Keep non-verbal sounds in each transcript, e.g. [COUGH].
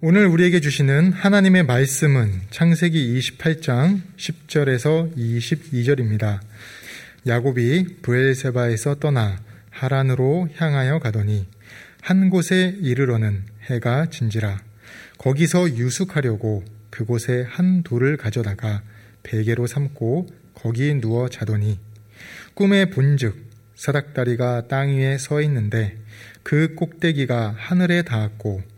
오늘 우리에게 주시는 하나님의 말씀은 창세기 28장 10절에서 22절입니다. 야곱이 브엘세바에서 떠나 하란으로 향하여 가더니 한 곳에 이르러는 해가 진지라 거기서 유숙하려고 그곳에 한 돌을 가져다가 베개로 삼고 거기 누워 자더니 꿈에 본즉 사닥다리가 땅 위에 서 있는데 그 꼭대기가 하늘에 닿았고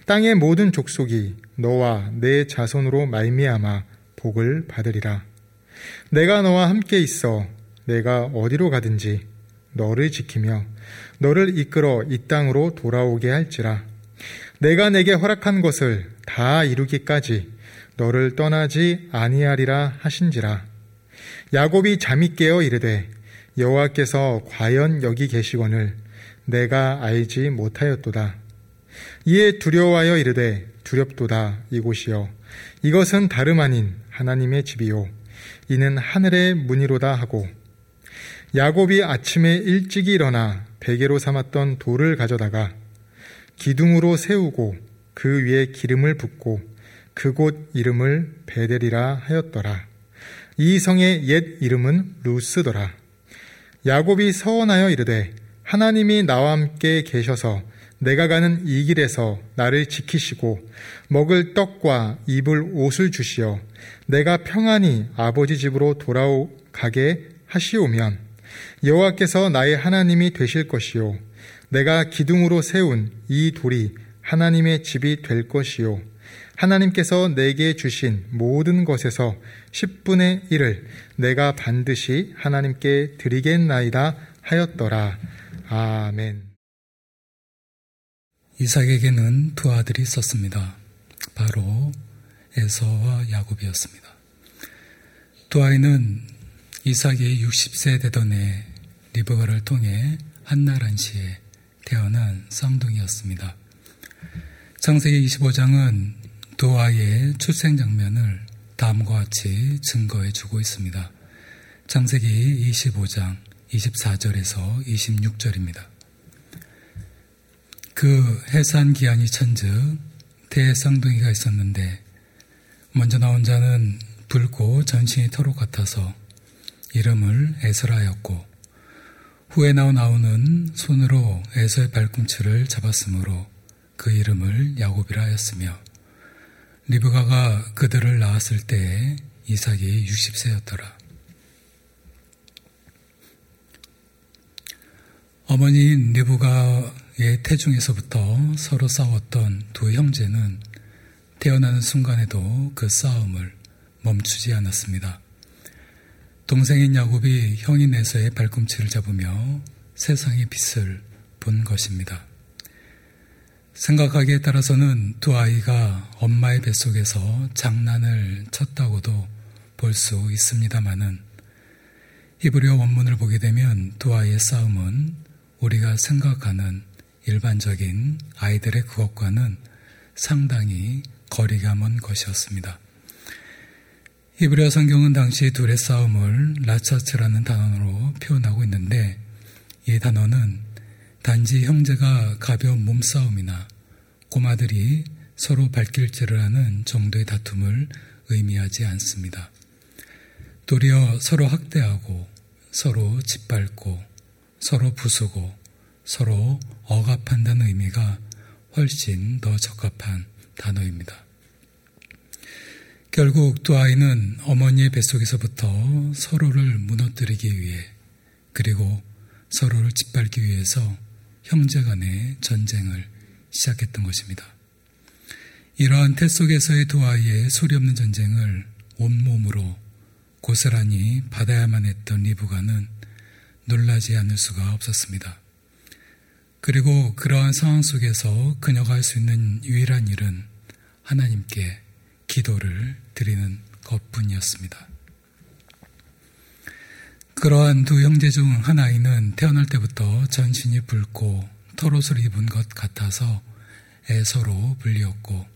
땅의 모든 족속이 너와 내 자손으로 말미암아 복을 받으리라. 내가 너와 함께 있어 내가 어디로 가든지 너를 지키며 너를 이끌어 이 땅으로 돌아오게 할지라. 내가 내게 허락한 것을 다 이루기까지 너를 떠나지 아니하리라 하신지라. 야곱이 잠이 깨어 이르되 여호와께서 과연 여기 계시거늘 내가 알지 못하였도다. 이에 두려워하여 이르되 두렵도다 이곳이여 이것은 다름 아닌 하나님의 집이요 이는 하늘의 문이로다 하고 야곱이 아침에 일찍이 일어나 베개로 삼았던 돌을 가져다가 기둥으로 세우고 그 위에 기름을 붓고 그곳 이름을 베델이라 하였더라. 이 성의 옛 이름은 루스더라. 야곱이 서원하여 이르되 하나님이 나와 함께 계셔서 내가 가는 이 길에서 나를 지키시고 먹을 떡과 입을 옷을 주시어 내가 평안히 아버지 집으로 돌아오가게 하시오면 여호와께서 나의 하나님이 되실 것이요 내가 기둥으로 세운 이 돌이 하나님의 집이 될 것이요 하나님께서 내게 주신 모든 것에서 10분의 1을 내가 반드시 하나님께 드리겠나이다 하였더라. 아멘. 이삭에게는 두 아들이 있었습니다. 바로 에서와 야곱이었습니다. 두 아이는 이삭이 60세 되던 해 리브가를 통해 한나란시에 태어난 쌍둥이였습니다. 창세기 25장은 두 아이의 출생 장면을 다음과 같이 증거해 주고 있습니다. 창세기 25장 24절에서 26절입니다. 그 해산 기한이 천즉 대쌍둥이가 있었는데 먼저 나온 자는 붉고 전신이 터로 같아서 이름을 에스라였고 후에 나온 아우는 손으로 에서의 발꿈치를 잡았으므로 그 이름을 야곱이라 하였으며 리브가가 그들을 낳았을 때에 이삭이 60세였더라. 어머니인 리브가 의 태중에서부터 서로 싸웠던 두 형제는 태어나는 순간에도 그 싸움을 멈추지 않았습니다. 동생인 야곱이 형인 에서의 발꿈치를 잡으며 세상의 빛을 본 것입니다. 생각하기에 따라서는 두 아이가 엄마의 뱃속에서 장난을 쳤다고도 볼 수 있습니다만은 히브리어 원문을 보게 되면 두 아이의 싸움은 우리가 생각하는 일반적인 아이들의 그것과는 상당히 거리가 먼 것이었습니다. 히브리어 성경은 당시 둘의 싸움을 라차츠라는 단어로 표현하고 있는데 이 단어는 단지 형제가 가벼운 몸싸움이나 꼬마들이 서로 발길질을 하는 정도의 다툼을 의미하지 않습니다. 도리어 서로 학대하고 서로 짓밟고 서로 부수고 서로 억압한다는 의미가 훨씬 더 적합한 단어입니다. 결국 두 아이는 어머니의 뱃속에서부터 서로를 무너뜨리기 위해 그리고 서로를 짓밟기 위해서 형제 간의 전쟁을 시작했던 것입니다. 이러한 태 속에서의 두 아이의 소리 없는 전쟁을 온몸으로 고스란히 받아야만 했던 리브가는 놀라지 않을 수가 없었습니다. 그리고 그러한 상황 속에서 그녀가 할 수 있는 유일한 일은 하나님께 기도를 드리는 것 뿐이었습니다. 그러한 두 형제 중 하나이는 태어날 때부터 전신이 붉고 털옷을 입은 것 같아서 에서로 불리었고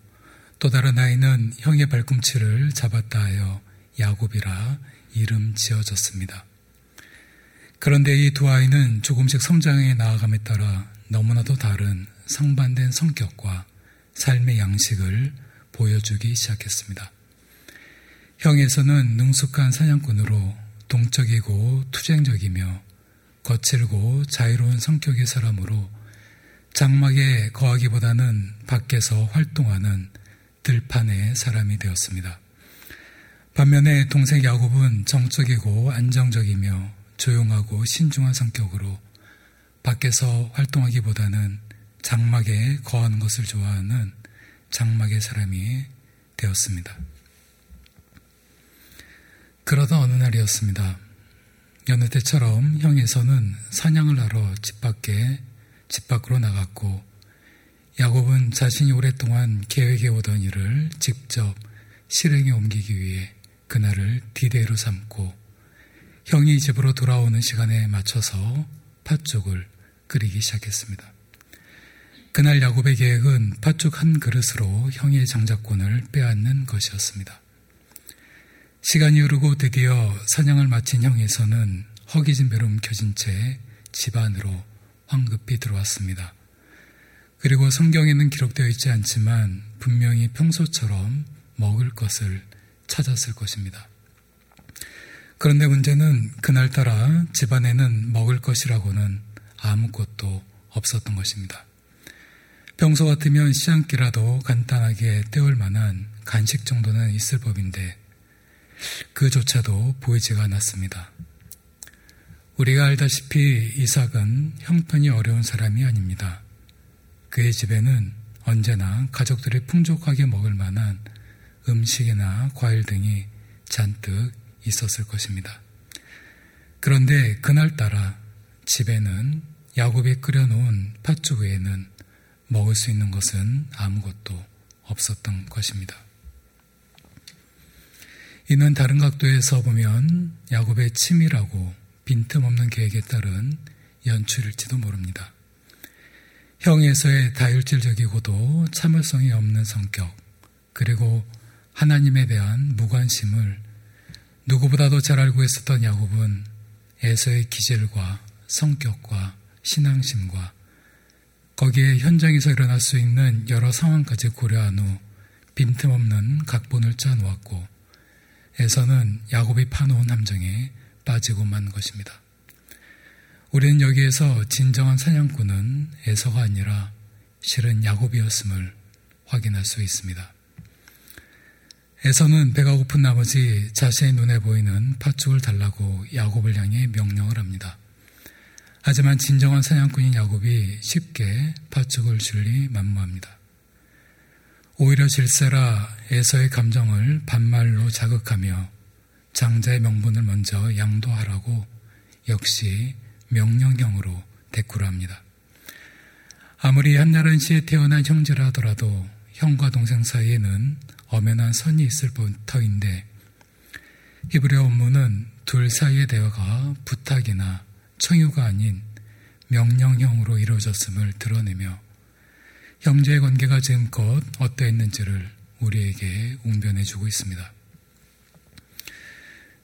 또 다른 아이는 형의 발꿈치를 잡았다 하여 야곱이라 이름 지어졌습니다. 그런데 이 두 아이는 조금씩 성장해 나아감에 따라 너무나도 다른 상반된 성격과 삶의 양식을 보여주기 시작했습니다. 형에서는 능숙한 사냥꾼으로 동적이고 투쟁적이며 거칠고 자유로운 성격의 사람으로 장막에 거하기보다는 밖에서 활동하는 들판의 사람이 되었습니다. 반면에 동생 야곱은 정적이고 안정적이며 조용하고 신중한 성격으로 밖에서 활동하기보다는 장막에 거하는 것을 좋아하는 장막의 사람이 되었습니다. 그러다 어느 날이었습니다. 여느 때처럼 형에서는 사냥을 하러 집 밖에 집 밖으로 나갔고 야곱은 자신이 오랫동안 계획해 오던 일을 직접 실행에 옮기기 위해 그날을 디데이로 삼고 형이 집으로 돌아오는 시간에 맞춰서 팥죽을 끓이기 시작했습니다. 그날 야곱의 계획은 팥죽 한 그릇으로 형의 장자권을 빼앗는 것이었습니다. 시간이 흐르고 드디어 사냥을 마친 형 에서는 허기진 배로 움켜진 채 집 안으로 황급히 들어왔습니다. 그리고 성경에는 기록되어 있지 않지만 분명히 평소처럼 먹을 것을 찾았을 것입니다. 그런데 문제는 그날따라 집안에는 먹을 것이라고는 아무것도 없었던 것입니다. 평소 같으면 시장기라도 간단하게 때울 만한 간식 정도는 있을 법인데 그조차도 보이지가 않았습니다. 우리가 알다시피 이삭은 형편이 어려운 사람이 아닙니다. 그의 집에는 언제나 가족들이 풍족하게 먹을 만한 음식이나 과일 등이 잔뜩 있었을 것입니다. 그런데 그날따라 집에는 야곱이 끓여놓은 팥죽 외에는 먹을 수 있는 것은 아무것도 없었던 것입니다. 이는 다른 각도에서 보면 야곱의 치밀하고 빈틈없는 계획에 따른 연출일지도 모릅니다. 형에서의 다혈질적이고도 참을성이 없는 성격, 그리고 하나님에 대한 무관심을 누구보다도 잘 알고 있었던 야곱은 에서의 기질과 성격과 신앙심과 거기에 현장에서 일어날 수 있는 여러 상황까지 고려한 후 빈틈없는 각본을 짜 놓았고 에서는 야곱이 파놓은 함정에 빠지고 만 것입니다. 우리는 여기에서 진정한 사냥꾼은 에서가 아니라 실은 야곱이었음을 확인할 수 있습니다. 에서는 배가 고픈 나머지 자신의 눈에 보이는 팥죽을 달라고 야곱을 향해 명령을 합니다. 하지만 진정한 사냥꾼인 야곱이 쉽게 팥죽을 줄리 만무합니다. 오히려 질세라 에서의 감정을 반말로 자극하며 장자의 명분을 먼저 양도하라고 역시 명령형으로 대꾸를 합니다. 아무리 한나란 시에 태어난 형제라 하더라도 형과 동생 사이에는 엄연한 선이 있을 터인데 히브리어 원문은 둘 사이의 대화가 부탁이나 청유가 아닌 명령형으로 이루어졌음을 드러내며 형제의 관계가 지금껏 어떠했는지를 우리에게 웅변해주고 있습니다.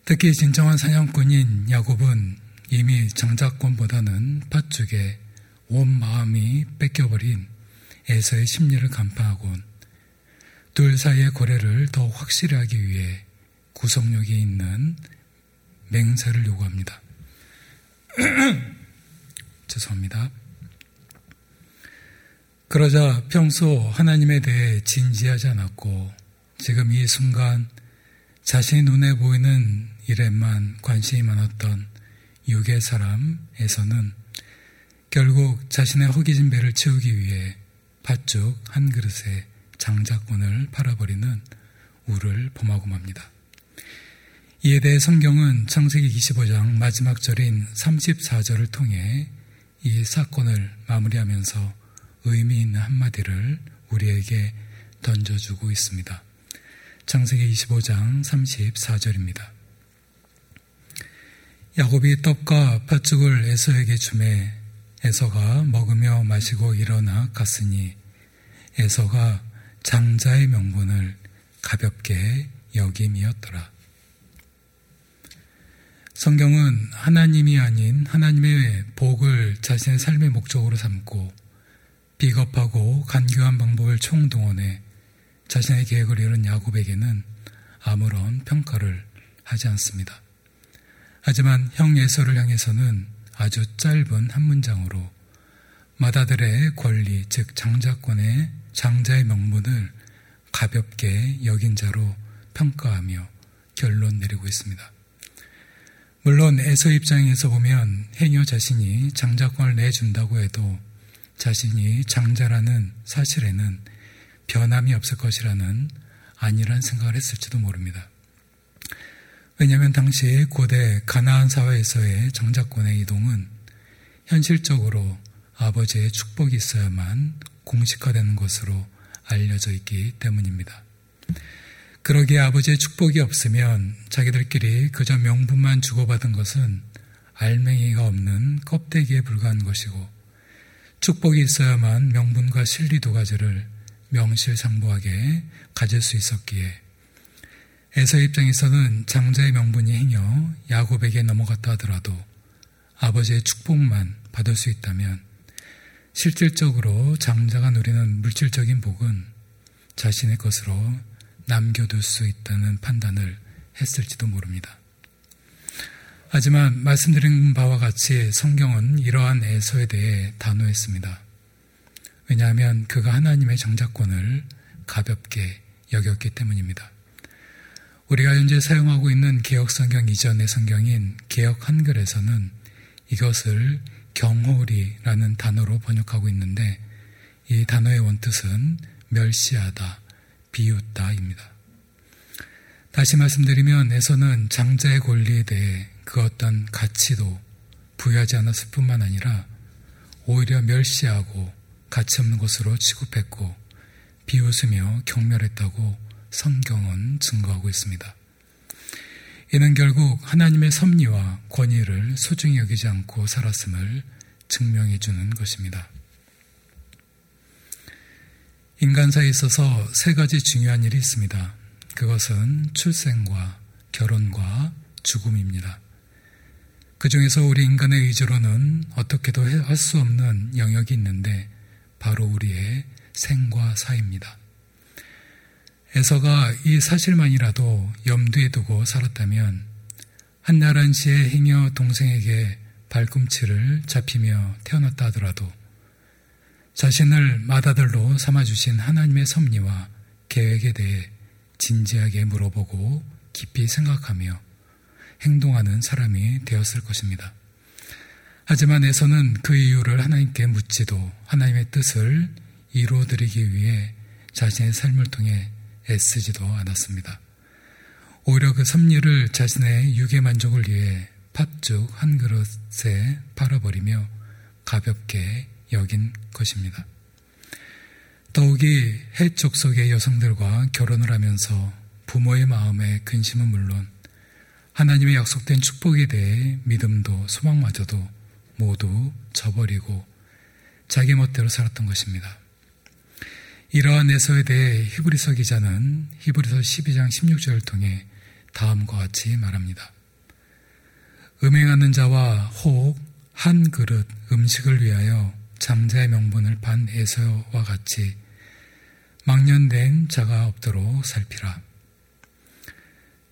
특히 진정한 사냥꾼인 야곱은 이미 장자권보다는 팥죽에 온 마음이 뺏겨버린 에서의 심리를 간파하곤 둘 사이의 거래를 더 확실히 하기 위해 구속력이 있는 맹세를 요구합니다. [CLEARS THROAT] 죄송합니다. 그러자 평소 하나님에 대해 진지하지 않았고 지금 이 순간 자신의 눈에 보이는 일에만 관심이 많았던 육의 사람에서는 결국 자신의 허기진 배를 채우기 위해 팥죽 한 그릇에 장자권을 팔아버리는 우를 범하고 맙니다. 이에 대해 성경은 창세기 25장 마지막 절인 34절을 통해 이 사건을 마무리하면서 의미 있는 한마디를 우리에게 던져주고 있습니다. 창세기 25장 34절입니다. 야곱이 떡과 팥죽을 에서에게 주매 에서가 먹으며 마시고 일어나 갔으니 에서가 장자의 명분을 가볍게 여김이었더라. 성경은 하나님이 아닌 하나님의 복을 자신의 삶의 목적으로 삼고 비겁하고 간교한 방법을 총동원해 자신의 계획을 이룬 야곱에게는 아무런 평가를 하지 않습니다. 하지만 형 에서를 향해서는 아주 짧은 한 문장으로 마다들의 권리, 즉 장자권의 장자의 명분을 가볍게 여긴 자로 평가하며 결론 내리고 있습니다. 물론 에서 입장에서 보면 해녀 자신이 장자권을 내준다고 해도 자신이 장자라는 사실에는 변함이 없을 것이라는 아니란 생각을 했을지도 모릅니다. 왜냐하면 당시 고대 가나안 사회에서의 장자권의 이동은 현실적으로 아버지의 축복이 있어야만 공식화되는 것으로 알려져 있기 때문입니다. 그러기에 아버지의 축복이 없으면 자기들끼리 그저 명분만 주고받은 것은 알맹이가 없는 껍데기에 불과한 것이고 축복이 있어야만 명분과 실리 두 가지를 명실상부하게 가질 수 있었기에 에서 입장에서는 장자의 명분이 행여 야곱에게 넘어갔다 하더라도 아버지의 축복만 받을 수 있다면 실질적으로 장자가 누리는 물질적인 복은 자신의 것으로 남겨둘 수 있다는 판단을 했을지도 모릅니다. 하지만 말씀드린 바와 같이 성경은 이러한 에서에 대해 단호했습니다. 왜냐하면 그가 하나님의 장자권을 가볍게 여겼기 때문입니다. 우리가 현재 사용하고 있는 개혁 성경 이전의 성경인 개혁 한글에서는 이것을 경홀이라는 단어로 번역하고 있는데 이 단어의 원뜻은 멸시하다, 비웃다입니다. 다시 말씀드리면 에서는 장자의 권리에 대해 그 어떤 가치도 부여하지 않았을 뿐만 아니라 오히려 멸시하고 가치 없는 것으로 취급했고 비웃으며 경멸했다고 성경은 증거하고 있습니다. 이는 결국 하나님의 섭리와 권위를 소중히 여기지 않고 살았음을 증명해 주는 것입니다. 인간사에 있어서 세 가지 중요한 일이 있습니다. 그것은 출생과 결혼과 죽음입니다. 그 중에서 우리 인간의 의지로는 어떻게도 할 수 없는 영역이 있는데 바로 우리의 생과 사입니다. 에서가 이 사실만이라도 염두에 두고 살았다면 한나란 씨의 행여 동생에게 발꿈치를 잡히며 태어났다 하더라도 자신을 맏아들로 삼아주신 하나님의 섭리와 계획에 대해 진지하게 물어보고 깊이 생각하며 행동하는 사람이 되었을 것입니다. 하지만 에서는 그 이유를 하나님께 묻지도 하나님의 뜻을 이루어드리기 위해 자신의 삶을 통해 애쓰지도 않았습니다. 오히려 그 섭리를 자신의 육의 만족을 위해 팥죽 한 그릇에 팔아버리며 가볍게 여긴 것입니다. 더욱이 해족 속의 여성들과 결혼을 하면서 부모의 마음에 근심은 물론 하나님의 약속된 축복에 대해 믿음도 소망마저도 모두 저버리고 자기 멋대로 살았던 것입니다. 이러한 에서에 대해 히브리서 기자는 히브리서 12장 16절을 통해 다음과 같이 말합니다. 음행하는 자와 혹 한 그릇 음식을 위하여 장자의 명분을 반 에서와 같이 망년된 자가 없도록 살피라.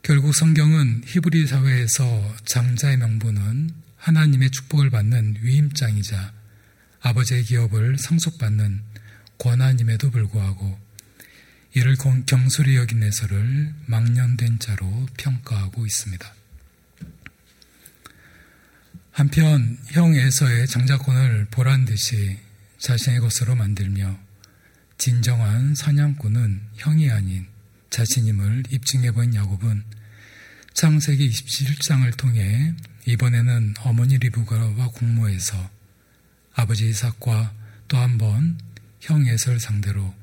결국 성경은 히브리 사회에서 장자의 명분은 하나님의 축복을 받는 위임장이자 아버지의 기업을 상속받는 권한임에도 불구하고 이를 경솔히 여긴 내서를 망년된 자로 평가하고 있습니다. 한편 형 에서의 장자권을 보란 듯이 자신의 것으로 만들며 진정한 사냥꾼은 형이 아닌 자신임을 입증해 본 야곱은 창세기 27장을 통해 이번에는 어머니 리브가와 공모해서 아버지 이삭과 또 한 번 형 에서를 상대로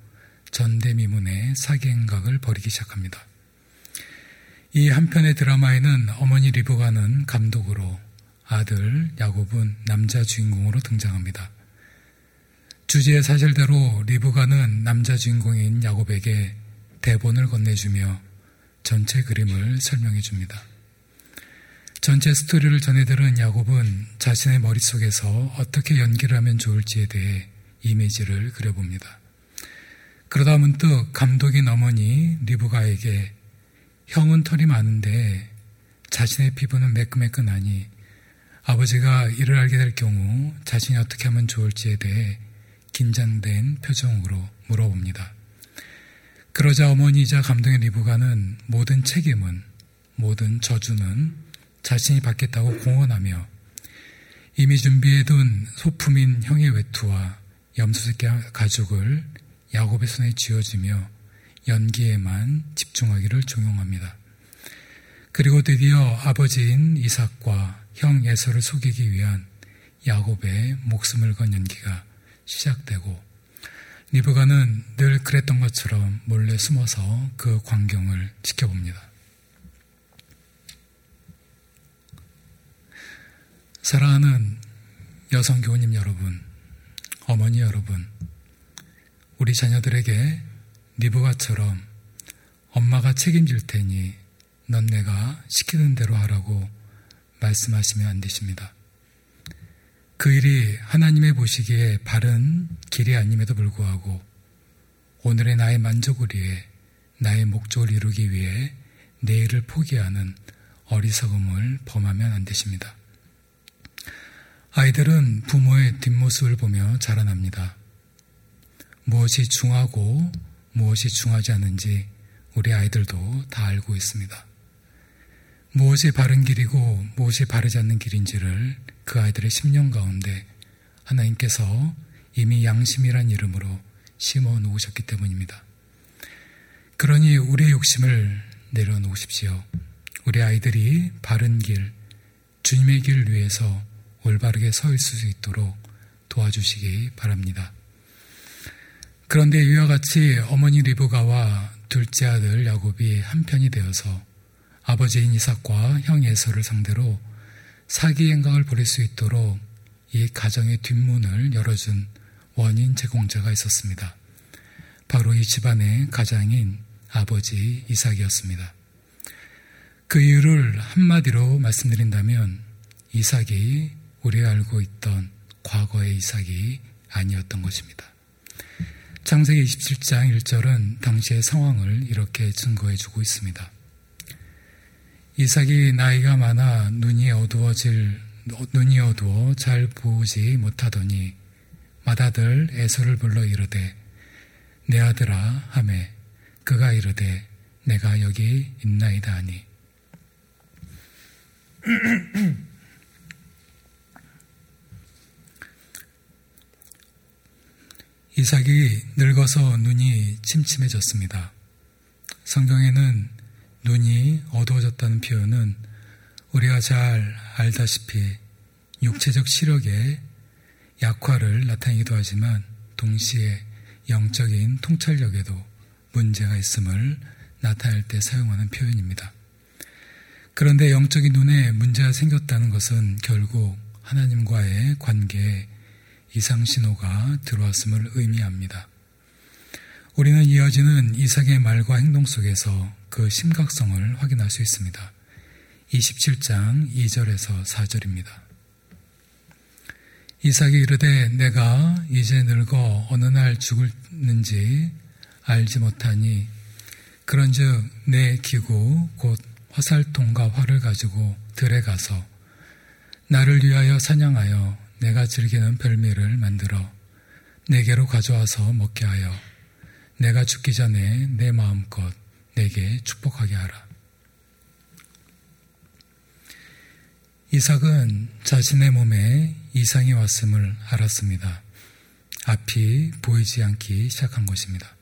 전대미문의 사기 행각을 벌이기 시작합니다. 이 한편의 드라마에는 어머니 리브가는 감독으로 아들 야곱은 남자 주인공으로 등장합니다. 주제의 사실대로 리브가는 남자 주인공인 야곱에게 대본을 건네주며 전체 그림을 설명해 줍니다. 전체 스토리를 전해들은 야곱은 자신의 머릿속에서 어떻게 연기를 하면 좋을지에 대해 이미지를 그려봅니다. 그러다 문득 감독인 어머니 리브가에게 형은 털이 많은데 자신의 피부는 매끈매끈하니 아버지가 이를 알게 될 경우 자신이 어떻게 하면 좋을지에 대해 긴장된 표정으로 물어봅니다. 그러자 어머니이자 감독의 리브가는 모든 책임은, 모든 저주는 자신이 받겠다고 공언하며 이미 준비해둔 소품인 형의 외투와 염소새끼 가죽을 야곱의 손에 쥐어주며 연기에만 집중하기를 종용합니다. 그리고 드디어 아버지인 이삭과 형 예서를 속이기 위한 야곱의 목숨을 건 연기가 시작되고 리브가는 늘 그랬던 것처럼 몰래 숨어서 그 광경을 지켜봅니다. 사랑하는 여성 교우님 여러분, 어머니 여러분, 우리 자녀들에게 리브가처럼 엄마가 책임질 테니 넌 내가 시키는 대로 하라고 말씀하시면 안 되십니다. 그 일이 하나님의 보시기에 바른 길이 아님에도 불구하고 오늘의 나의 만족을 위해 나의 목적을 이루기 위해 내일을 포기하는 어리석음을 범하면 안 되십니다. 아이들은 부모의 뒷모습을 보며 자라납니다. 무엇이 중하고 무엇이 중하지 않은지 우리 아이들도 다 알고 있습니다. 무엇이 바른 길이고 무엇이 바르지 않는 길인지를 그 아이들의 심령 가운데 하나님께서 이미 양심이란 이름으로 심어 놓으셨기 때문입니다. 그러니 우리의 욕심을 내려놓으십시오. 우리 아이들이 바른 길, 주님의 길을 위해서 올바르게 서 있을 수 있도록 도와주시기 바랍니다. 그런데 이와 같이 어머니 리브가와 둘째 아들 야곱이 한편이 되어서 아버지인 이삭과 형 에서를 상대로 사기 행각을 벌일 수 있도록 이 가정의 뒷문을 열어준 원인 제공자가 있었습니다. 바로 이 집안의 가장인 아버지 이삭이었습니다. 그 이유를 한마디로 말씀드린다면 이삭이 우리가 알고 있던 과거의 이삭이 아니었던 것입니다. 창세기 27장 1절은 당시의 상황을 이렇게 증거해 주고 있습니다. 이삭이 나이가 많아 눈이 어두워질 눈이 어두워 잘 보지 못하더니 맏아들 에서를 불러 이르되 내 아들아 하매 그가 이르되 내가 여기 있나이다 하니 [CLEARS THROAT] 이삭이 늙어서 눈이 침침해졌습니다. 성경에는 눈이 어두워졌다는 표현은 우리가 잘 알다시피 육체적 시력의 약화를 나타내기도 하지만 동시에 영적인 통찰력에도 문제가 있음을 나타낼 때 사용하는 표현입니다. 그런데 영적인 눈에 문제가 생겼다는 것은 결국 하나님과의 관계에 이상 신호가 들어왔음을 의미합니다. 우리는 이어지는 이삭의 말과 행동 속에서 그 심각성을 확인할 수 있습니다. 27장 2절에서 4절입니다. 이삭이 이르되 내가 이제 늙어 어느 날 죽을는지 알지 못하니 그런즉 내 기구 곧 화살통과 활을 가지고 들에 가서 나를 위하여 사냥하여 내가 즐기는 별미를 만들어 내게로 가져와서 먹게 하여 내가 죽기 전에 내 마음껏 내게 축복하게 하라. 이삭은 자신의 몸에 이상이 왔음을 알았습니다. 앞이 보이지 않기 시작한 것입니다.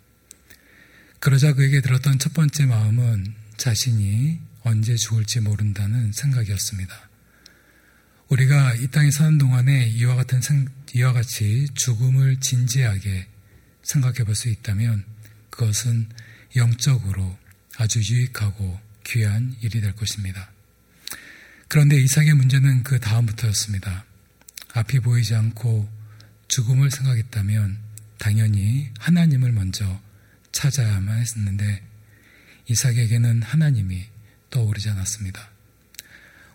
그러자 그에게 들었던 첫 번째 마음은 자신이 언제 죽을지 모른다는 생각이었습니다. 우리가 이 땅에 사는 동안에 이와 같은 이와 같이 죽음을 진지하게 생각해 볼 수 있다면 그것은 영적으로 아주 유익하고 귀한 일이 될 것입니다. 그런데 이삭의 문제는 그 다음부터였습니다. 앞이 보이지 않고 죽음을 생각했다면 당연히 하나님을 먼저 찾아야만 했었는데 이삭에게는 하나님이 떠오르지 않았습니다.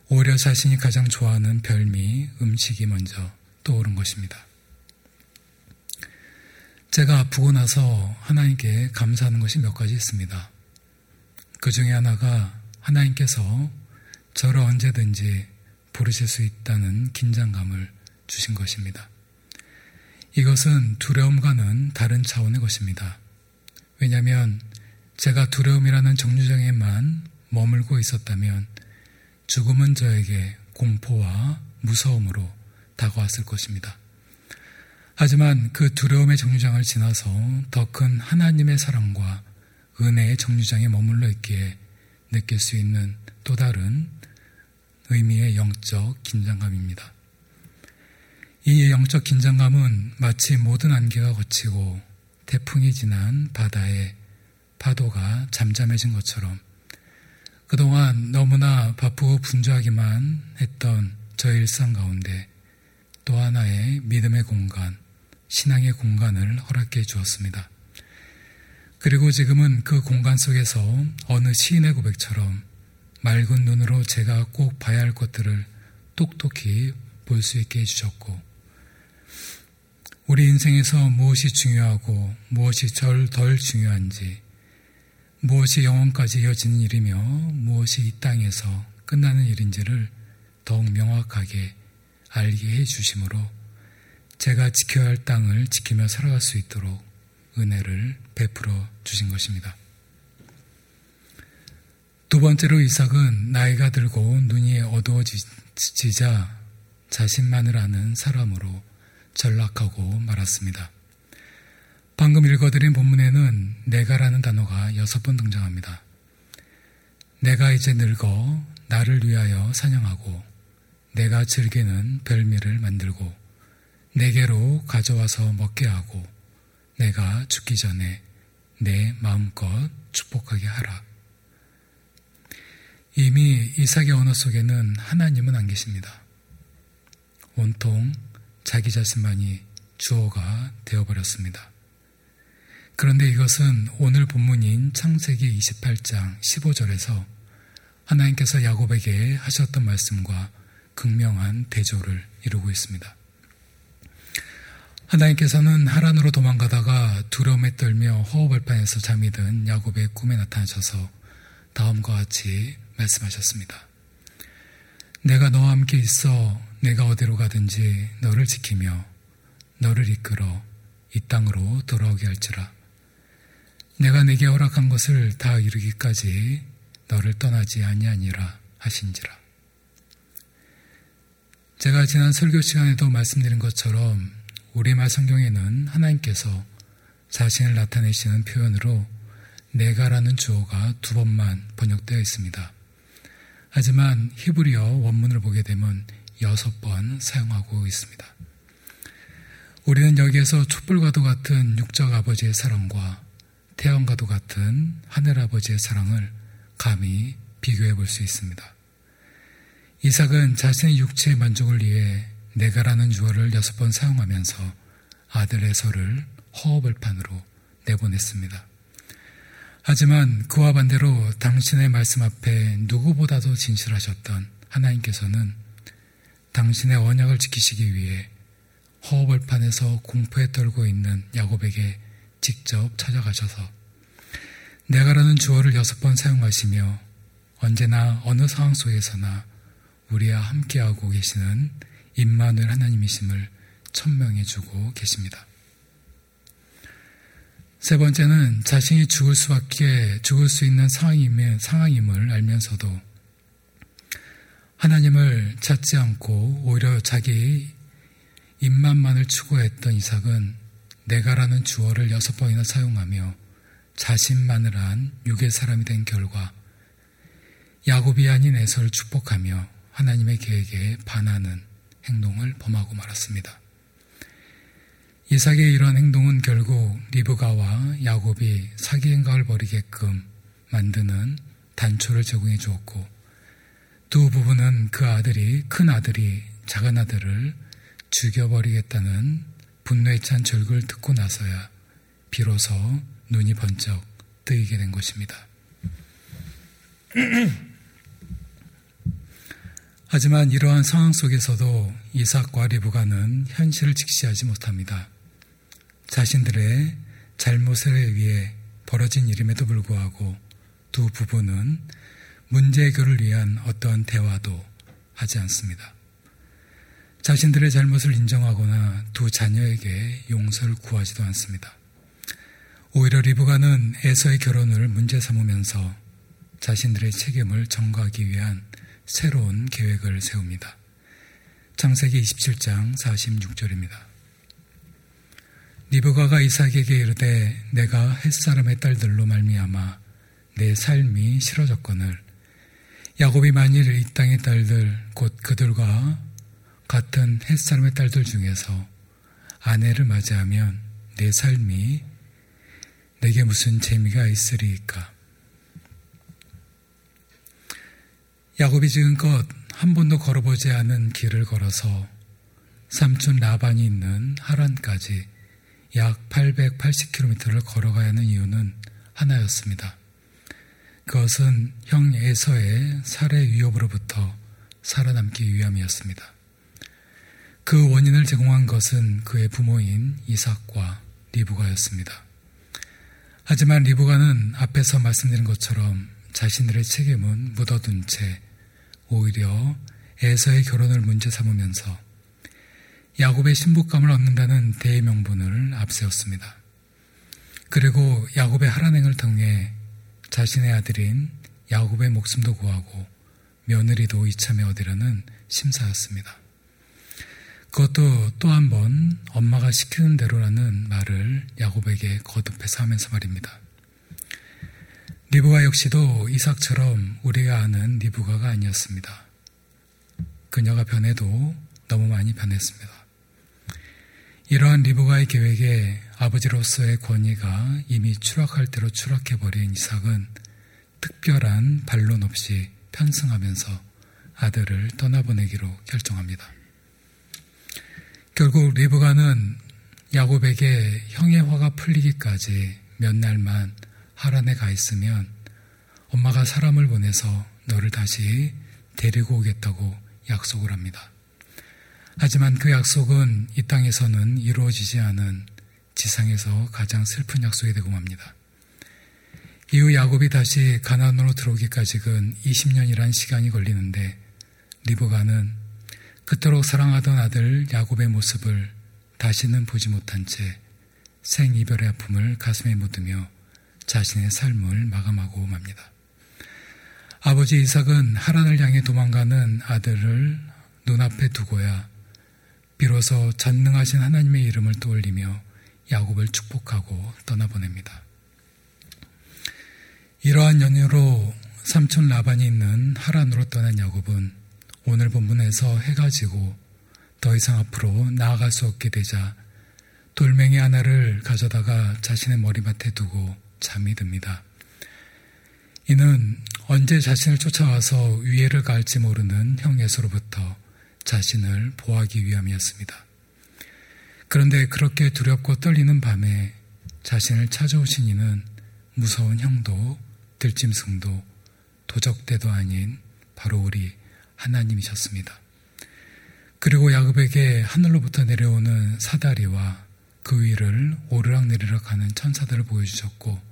오히려 자신이 가장 좋아하는 별미, 음식이 먼저 떠오른 것입니다. 제가 아프고 나서 하나님께 감사하는 것이 몇 가지 있습니다. 그 중에 하나가 하나님께서 저를 언제든지 부르실 수 있다는 긴장감을 주신 것입니다. 이것은 두려움과는 다른 차원의 것입니다. 왜냐하면 제가 두려움이라는 정류장에만 머물고 있었다면 죽음은 저에게 공포와 무서움으로 다가왔을 것입니다. 하지만 그 두려움의 정류장을 지나서 더 큰 하나님의 사랑과 은혜의 정류장에 머물러 있기에 느낄 수 있는 또 다른 의미의 영적 긴장감입니다. 이 영적 긴장감은 마치 모든 안개가 거치고 태풍이 지난 바다에 파도가 잠잠해진 것처럼 그동안 너무나 바쁘고 분주하기만 했던 저 일상 가운데 또 하나의 믿음의 공간, 신앙의 공간을 허락해 주었습니다. 그리고 지금은 그 공간 속에서 어느 시인의 고백처럼 맑은 눈으로 제가 꼭 봐야 할 것들을 똑똑히 볼 수 있게 해주셨고, 우리 인생에서 무엇이 중요하고 무엇이 덜 중요한지, 무엇이 영원까지 이어지는 일이며 무엇이 이 땅에서 끝나는 일인지를 더욱 명확하게 알게 해 주심으로 제가 지켜야 할 땅을 지키며 살아갈 수 있도록 은혜를 베풀어 주신 것입니다. 두 번째로 이삭은 나이가 들고 눈이 어두워지자 자신만을 아는 사람으로 전락하고 말았습니다. 방금 읽어드린 본문에는 내가라는 단어가 여섯 번 등장합니다. 내가 이제 늙어 나를 위하여 사냥하고 내가 즐기는 별미를 만들고 내게로 가져와서 먹게 하고 내가 죽기 전에 내 마음껏 축복하게 하라. 이미 이삭의 언어 속에는 하나님은 안 계십니다. 온통 자기 자신만이 주어가 되어버렸습니다. 그런데 이것은 오늘 본문인 창세기 28장 15절에서 하나님께서 야곱에게 하셨던 말씀과 극명한 대조를 이루고 있습니다. 하나님께서는 하란으로 도망가다가 두려움에 떨며 허허벌판에서 잠이 든 야곱의 꿈에 나타나셔서 다음과 같이 말씀하셨습니다. 내가 너와 함께 있어 내가 어디로 가든지 너를 지키며 너를 이끌어 이 땅으로 돌아오게 할지라. 내가 내게 허락한 것을 다 이루기까지 너를 떠나지 아니하니라 하신지라. 제가 지난 설교 시간에도 말씀드린 것처럼 우리말 성경에는 하나님께서 자신을 나타내시는 표현으로 내가라는 주어가 두 번만 번역되어 있습니다. 하지만 히브리어 원문을 보게 되면 여섯 번 사용하고 있습니다. 우리는 여기에서 촛불과도 같은 육적 아버지의 사랑과 태양과도 같은 하늘 아버지의 사랑을 감히 비교해 볼 수 있습니다. 이삭은 자신의 육체의 만족을 위해 내가라는 주어를 여섯 번 사용하면서 아들 의서를 허허벌판으로 내보냈습니다. 하지만 그와 반대로 당신의 말씀 앞에 누구보다도 진실하셨던 하나님께서는 당신의 언약을 지키시기 위해 허허벌판에서 공포에 떨고 있는 야곱에게 직접 찾아가셔서 내가라는 주어를 여섯 번 사용하시며 언제나 어느 상황 속에서나 우리와 함께하고 계시는 임마누엘 하나님이심을 천명해 주고 계십니다. 세 번째는 자신이 죽을 수밖에 죽을 수 있는 상황임을, 상황임을 알면서도 하나님을 찾지 않고 오히려 자기 입만만을 추구했던 이삭은 내가라는 주어를 여섯 번이나 사용하며 자신만을 한 육의 사람이 된 결과 야곱이 아닌 에서를 축복하며 하나님의 계획에 반하는 행동을 범하고 말았습니다. 이삭의 이러한 행동은 결국 리브가와 야곱이 사기 행각을 벌이게끔 만드는 단초를 제공해 주었고 두 부부는 그 아들이 큰 아들이 작은 아들을 죽여버리겠다는 분노에 찬 절규를 듣고 나서야 비로소 눈이 번쩍 뜨이게 된 것입니다. [CLEARS THROAT] 하지만 이러한 상황 속에서도 이삭과 리브가는 현실을 직시하지 못합니다. 자신들의 잘못에 의해 벌어진 일임에도 불구하고 두 부부는 문제 해결을 위한 어떠한 대화도 하지 않습니다. 자신들의 잘못을 인정하거나 두 자녀에게 용서를 구하지도 않습니다. 오히려 리브가는 에서의 결혼을 문제 삼으면서 자신들의 책임을 전가하기 위한 새로운 계획을 세웁니다. 창세기 27장 46절입니다. 리브가가 이삭에게 이르되 내가 햇사람의 딸들로 말미암아 내 삶이 싫어졌거늘 야곱이 만일 이 땅의 딸들 곧 그들과 같은 햇사람의 딸들 중에서 아내를 맞이하면 내 삶이 내게 무슨 재미가 있으리까? 야곱이 지금껏 한 번도 걸어보지 않은 길을 걸어서 삼촌 라반이 있는 하란까지 약 880km를 걸어가야 하는 이유는 하나였습니다. 그것은 형 에서의 살해 위협으로부터 살아남기 위함이었습니다. 그 원인을 제공한 것은 그의 부모인 이삭과 리브가였습니다. 하지만 리브가는 앞에서 말씀드린 것처럼 자신들의 책임은 묻어둔 채 오히려 에서의 결혼을 문제 삼으면서 야곱의 신부감을 얻는다는 대명분을 앞세웠습니다. 그리고 야곱의 하란행을 통해 자신의 아들인 야곱의 목숨도 구하고 며느리도 이참에 얻으려는 심사였습니다. 그것도 또 한 번 엄마가 시키는 대로라는 말을 야곱에게 거듭해서 하면서 말입니다. 리브가 역시도 이삭처럼 우리가 아는 리브가가 아니었습니다. 그녀가 변해도 너무 많이 변했습니다. 이러한 리브가의 계획에 아버지로서의 권위가 이미 추락할 대로 추락해버린 이삭은 특별한 반론 없이 편승하면서 아들을 떠나보내기로 결정합니다. 결국 리브가는 야곱에게 형의 화가 풀리기까지 몇 날만 하란에 가 있으면 엄마가 사람을 보내서 너를 다시 데리고 오겠다고 약속을 합니다. 하지만 그 약속은 이 땅에서는 이루어지지 않은 지상에서 가장 슬픈 약속이 되고 맙니다. 이후 야곱이 다시 가나안으로 들어오기까지는 20년이란 시간이 걸리는데 리브가는 그토록 사랑하던 아들 야곱의 모습을 다시는 보지 못한 채 생이별의 아픔을 가슴에 묻으며 자신의 삶을 마감하고 맙니다. 아버지 이삭은 하란을 향해 도망가는 아들을 눈앞에 두고야 비로소 전능하신 하나님의 이름을 떠올리며 야곱을 축복하고 떠나보냅니다. 이러한 연유로 삼촌 라반이 있는 하란으로 떠난 야곱은 오늘 본문에서 해가 지고 더 이상 앞으로 나아갈 수 없게 되자 돌멩이 하나를 가져다가 자신의 머리맡에 두고 잠이 듭니다. 이는 언제 자신을 쫓아와서 위해를 가할지 모르는 형에서로부터 자신을 보호하기 위함이었습니다. 그런데 그렇게 두렵고 떨리는 밤에 자신을 찾아오신 이는 무서운 형도 들짐승도 도적대도 아닌 바로 우리 하나님이셨습니다. 그리고 야곱에게 하늘로부터 내려오는 사다리와 그 위를 오르락내리락 하는 천사들을 보여주셨고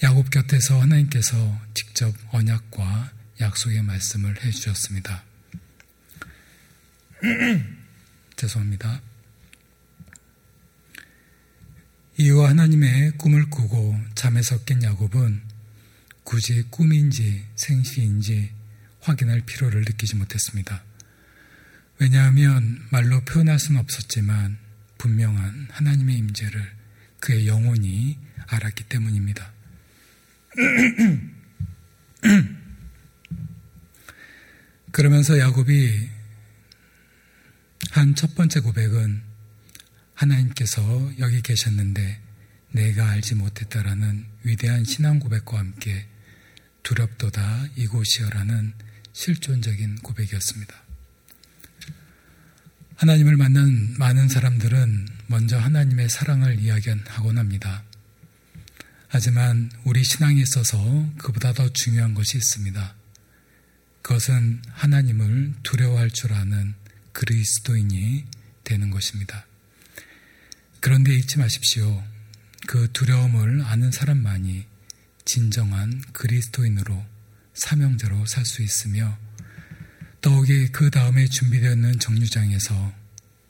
야곱 곁에서 하나님께서 직접 언약과 약속의 말씀을 해주셨습니다. [CLEARS THROAT] 죄송합니다. 이후 하나님의 꿈을 꾸고 잠에서 깬 야곱은 굳이 꿈인지 생시인지 확인할 필요를 느끼지 못했습니다. 왜냐하면 말로 표현할 수는 없었지만 분명한 하나님의 임재를 그의 영혼이 알았기 때문입니다. [CLEARS THROAT] 그러면서 야곱이 한 첫 번째 고백은 하나님께서 여기 계셨는데 내가 알지 못했다라는 위대한 신앙 고백과 함께 두렵도다 이곳이여라는 실존적인 고백이었습니다. 하나님을 만난 많은 사람들은 먼저 하나님의 사랑을 이야기하곤 합니다. 하지만 우리 신앙에 있어서 그보다 더 중요한 것이 있습니다. 그것은 하나님을 두려워할 줄 아는 그리스도인이 되는 것입니다. 그런데 잊지 마십시오. 그 두려움을 아는 사람만이 진정한 그리스도인으로 사명자로 살 수 있으며 더욱이 그 다음에 준비되어 있는 정류장에서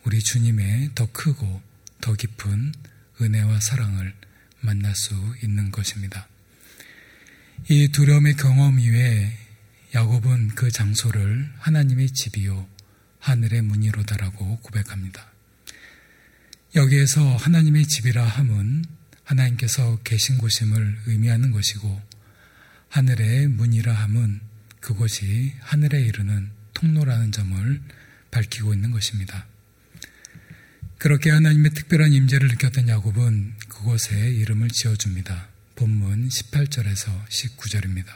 우리 주님의 더 크고 더 깊은 은혜와 사랑을 만날 수 있는 것입니다. 이 두려움의 경험 이외에 야곱은 그 장소를 하나님의 집이요 하늘의 문이로다라고 고백합니다. 여기에서 하나님의 집이라 함은 하나님께서 계신 곳임을 의미하는 것이고 하늘의 문이라 함은 그곳이 하늘에 이르는 통로라는 점을 밝히고 있는 것입니다. 그렇게 하나님의 특별한 임재를 느꼈던 야곱은 그곳에 이름을 지어줍니다. 본문 18절에서 19절입니다.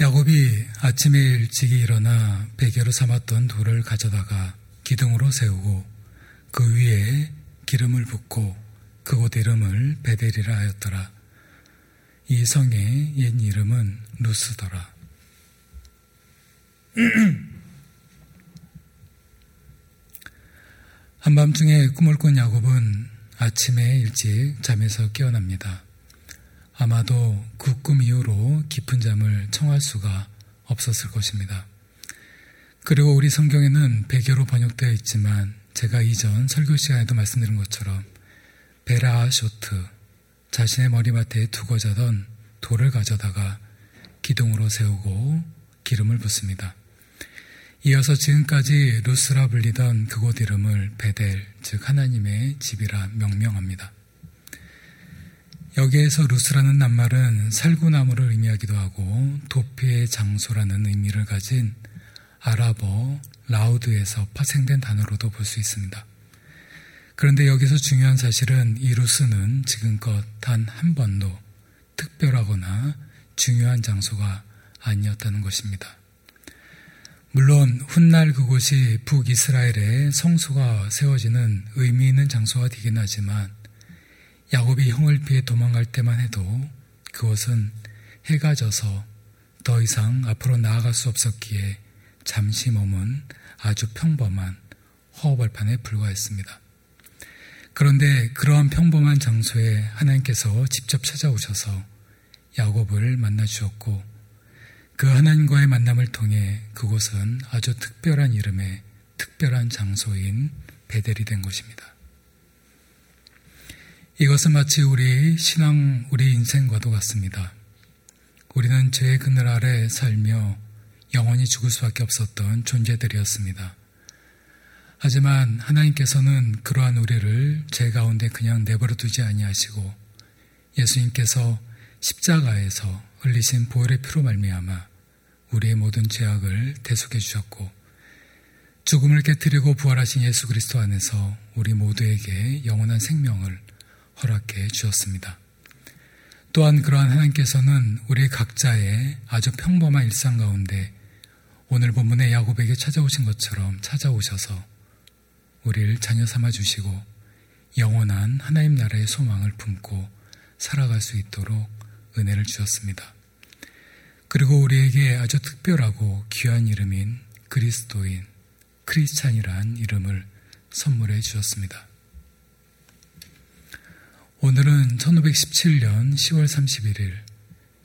야곱이 아침에 일찍이 일어나 베개로 삼았던 돌을 가져다가 기둥으로 세우고 그 위에 기름을 붓고 그곳 이름을 베델이라 하였더라. 이 성의 옛 이름은 루스더라. [CLEARS THROAT] 한밤중에 꿈을 꾼 야곱은 아침에 일찍 잠에서 깨어납니다. 아마도 그 꿈 이후로 깊은 잠을 청할 수가 없었을 것입니다. 그리고 우리 성경에는 배교로 번역되어 있지만 제가 이전 설교 시간에도 말씀드린 것처럼 베라쇼트 자신의 머리맡에 두고 자던 돌을 가져다가 기둥으로 세우고 기름을 붓습니다. 이어서 지금까지 루스라 불리던 그곳 이름을 벧엘, 즉 하나님의 집이라 명명합니다. 여기에서 루스라는 낱말은 살구나무를 의미하기도 하고 도피의 장소라는 의미를 가진 아랍어 라우드에서 파생된 단어로도 볼 수 있습니다. 그런데 여기서 중요한 사실은 이 루스는 지금껏 단 한 번도 특별하거나 중요한 장소가 아니었다는 것입니다. 물론 훗날 그곳이 북이스라엘의 성소가 세워지는 의미 있는 장소가 되긴 하지만 야곱이 형을 피해 도망갈 때만 해도 그것은 해가 져서 더 이상 앞으로 나아갈 수 없었기에 잠시 머문 아주 평범한 허허벌판에 불과했습니다. 그런데 그러한 평범한 장소에 하나님께서 직접 찾아오셔서 야곱을 만나 주었고 그 하나님과의 만남을 통해 그곳은 아주 특별한 이름의 특별한 장소인 베델이 된 것입니다. 이것은 마치 우리 신앙, 우리 인생과도 같습니다. 우리는 죄의 그늘 아래 살며 영원히 죽을 수밖에 없었던 존재들이었습니다. 하지만 하나님께서는 그러한 우리를 죄 가운데 그냥 내버려 두지 아니하시고 예수님께서 십자가에서 흘리신 보혈의 피로 말미암아 우리의 모든 죄악을 대속해 주셨고 죽음을 깨뜨리고 부활하신 예수 그리스도 안에서 우리 모두에게 영원한 생명을 허락해 주셨습니다. 또한 그러한 하나님께서는 우리 각자의 아주 평범한 일상 가운데 오늘 본문의 야곱에게 찾아오신 것처럼 찾아오셔서 우리를 자녀 삼아 주시고 영원한 하나님 나라의 소망을 품고 살아갈 수 있도록 은혜를 주셨습니다. 그리고 우리에게 아주 특별하고 귀한 이름인 그리스도인, 크리스찬이란 이름을 선물해 주셨습니다. 오늘은 1517년 10월 31일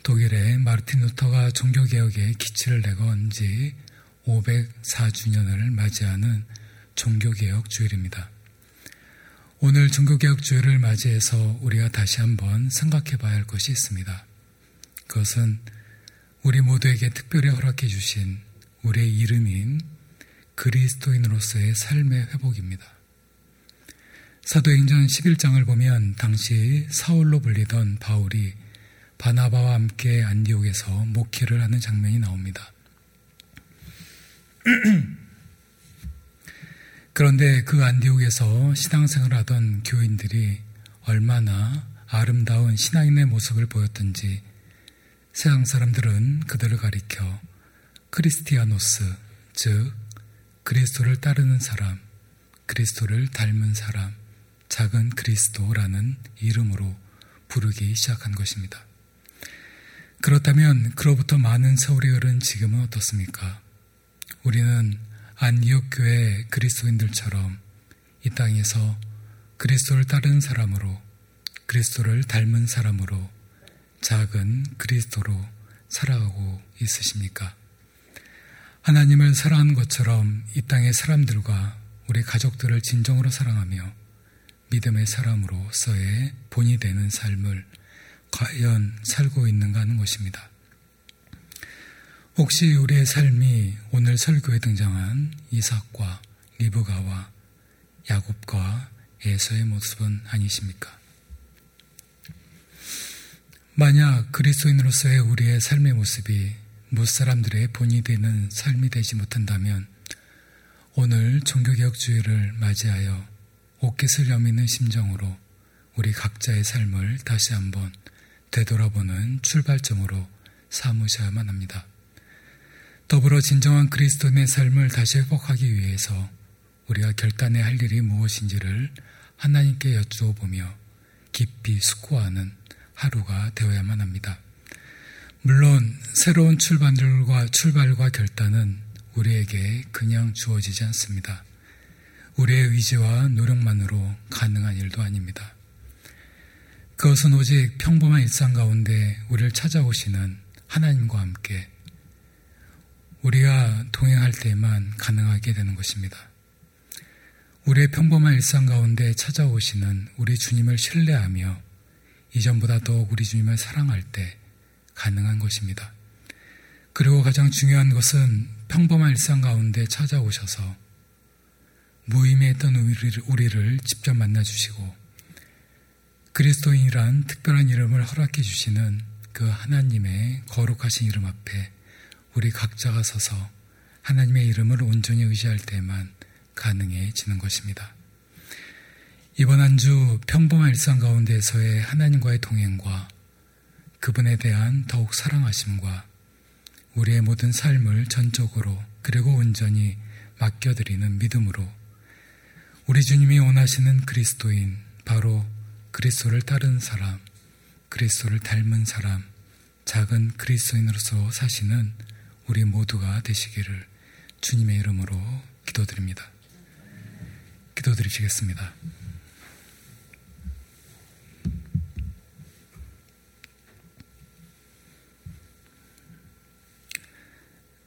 독일의 마르틴 루터가 종교개혁에 기치를 내건 지 504주년을 맞이하는 종교개혁 주일입니다. 오늘 주일을 맞이해서 우리가 다시 한번 생각해 봐야 할 것이 있습니다. 그것은 우리 모두에게 특별히 허락해 주신 우리의 이름인 그리스도인으로서의 삶의 회복입니다. 사도행전 11장을 보면 당시 사울로 불리던 바울이 바나바와 함께 안디옥에서 목회를 하는 장면이 나옵니다. [CLEARS THROAT] 그런데 그 안디옥에서 신앙생활을 하던 교인들이 얼마나 아름다운 신앙인의 모습을 보였던지 세상 사람들은 그들을 가리켜 크리스티아노스, 즉 그리스도를 따르는 사람, 그리스도를 닮은 사람, 작은 그리스도라는 이름으로 부르기 시작한 것입니다. 그렇다면 그로부터 많은 세월이 흐른 지금은 어떻습니까? 우리는 안디옥 교회 그리스도인들처럼 이 땅에서 그리스도를 따르는 사람으로 그리스도를 닮은 사람으로 작은 그리스도로 살아가고 있으십니까? 하나님을 사랑하는 것처럼 이 땅의 사람들과 우리 가족들을 진정으로 사랑하며 믿음의 사람으로서의 본이 되는 삶을 과연 살고 있는가 하는 것입니다. 혹시 우리의 삶이 오늘 설교에 등장한 이삭과 리브가와 야곱과 에서의 모습은 아니십니까? 만약 그리스도인으로서의 우리의 삶의 모습이 무사람들의 본이 되는 삶이 되지 못한다면 오늘 종교개혁주의를 맞이하여 옷깃을 여미는 심정으로 우리 각자의 삶을 다시 한번 되돌아보는 출발점으로 삼으셔야만 합니다. 더불어 진정한 그리스도인의 삶을 다시 회복하기 위해서 우리가 결단해야 할 일이 무엇인지를 하나님께 여쭈어 보며 깊이 숙고하는 하루가 되어야만 합니다. 물론 새로운 출발과 출발과 결단은 우리에게 그냥 주어지지 않습니다. 우리의 의지와 노력만으로 가능한 일도 아닙니다. 그것은 오직 평범한 일상 가운데 우리를 찾아오시는 하나님과 함께 우리가 동행할 때만 가능하게 되는 것입니다. 우리의 평범한 일상 가운데 찾아오시는 우리 주님을 신뢰하며 이전보다 더욱 우리 주님을 사랑할 때 가능한 것입니다. 그리고 가장 중요한 것은 평범한 일상 가운데 찾아오셔서 무의미했던 우리를 직접 만나주시고 그리스도인이란 특별한 이름을 허락해 주시는 그 하나님의 거룩하신 이름 앞에 우리 각자가 서서 하나님의 이름을 온전히 의지할 때만 가능해지는 것입니다. 이번 한 주 평범한 일상 가운데서의 하나님과의 동행과 그분에 대한 더욱 사랑하심과 우리의 모든 삶을 전적으로 그리고 온전히 맡겨드리는 믿음으로 우리 주님이 원하시는 그리스도인 바로 그리스도를 따르는 사람, 그리스도를 닮은 사람, 작은 그리스도인으로서 사시는 우리 모두가 되시기를 주님의 이름으로 기도드립니다. 기도드리시겠습니다.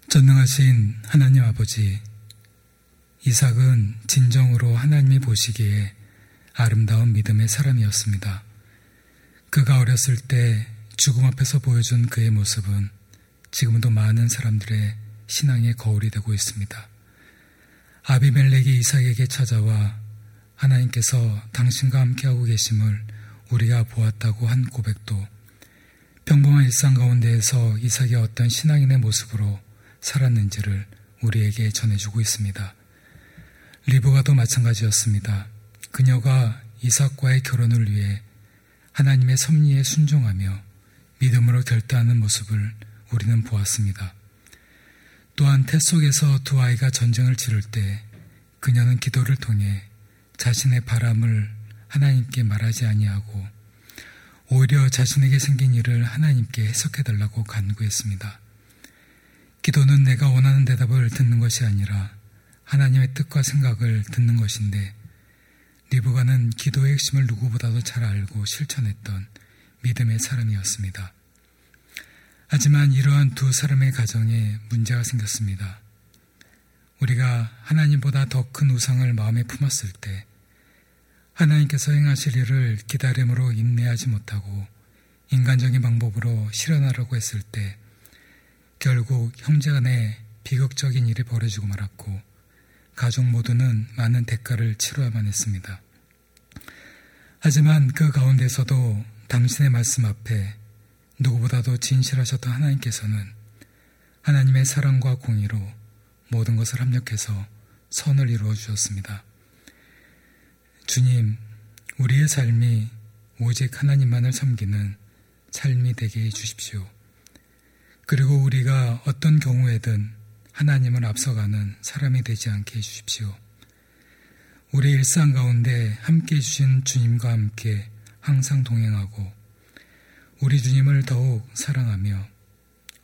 전능하신 하나님 아버지, 이삭은 진정으로 하나님이 보시기에 아름다운 믿음의 사람이었습니다. 그가 어렸을 때 죽음 앞에서 보여준 그의 모습은 지금도 많은 사람들의 신앙의 거울이 되고 있습니다. 아비멜렉이 이삭에게 찾아와 하나님께서 당신과 함께하고 계심을 우리가 보았다고 한 고백도 평범한 일상 가운데에서 이삭이 어떤 신앙인의 모습으로 살았는지를 우리에게 전해주고 있습니다. 리브가도 마찬가지였습니다. 그녀가 이삭과의 결혼을 위해 하나님의 섭리에 순종하며 믿음으로 결단하는 모습을 우리는 보았습니다. 또한 태 속에서 두 아이가 전쟁을 치를 때 그녀는 기도를 통해 자신의 바람을 하나님께 말하지 아니하고 오히려 자신에게 생긴 일을 하나님께 해석해 달라고 간구했습니다. 기도는 내가 원하는 대답을 듣는 것이 아니라 하나님의 뜻과 생각을 듣는 것인데 리브가는 기도의 핵심을 누구보다도 잘 알고 실천했던 믿음의 사람이었습니다. 하지만 이러한 두 사람의 가정에 문제가 생겼습니다. 우리가 하나님보다 더 큰 우상을 마음에 품었을 때 하나님께서 행하실 일을 기다림으로 인내하지 못하고 인간적인 방법으로 실현하려고 했을 때 결국 형제 간에 비극적인 일이 벌어지고 말았고 가족 모두는 많은 대가를 치러야만 했습니다. 하지만 그 가운데서도 당신의 말씀 앞에 누구보다도 진실하셨던 하나님께서는 하나님의 사랑과 공의로 모든 것을 합력해서 선을 이루어 주셨습니다. 주님, 우리의 삶이 오직 하나님만을 섬기는 삶이 되게 해 주십시오. 그리고 우리가 어떤 경우에든 하나님을 앞서가는 사람이 되지 않게 해 주십시오. 우리 일상 가운데 함께 해주신 주님과 함께 항상 동행하고 우리 주님을 더욱 사랑하며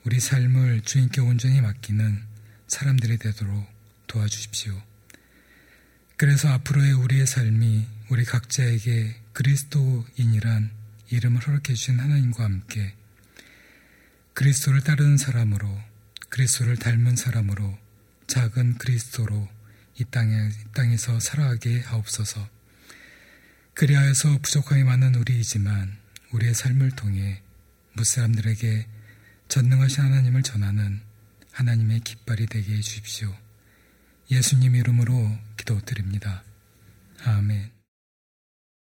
우리 삶을 주님께 온전히 맡기는 사람들이 되도록 도와주십시오. 그래서 앞으로의 우리의 삶이 우리 각자에게 그리스도인이란 이름을 허락해 주신 하나님과 함께 그리스도를 따르는 사람으로 그리스도를 닮은 사람으로 작은 그리스도로 이 땅에 이 땅에서 살아가게 하옵소서. 그리하여서 부족함이 많은 우리이지만 우리의 삶을 통해 무사람들에게 전능하신 하나님을 전하는 하나님의 깃발이 되게 해 주십시오. 예수님 이름으로 기도드립니다. 아멘.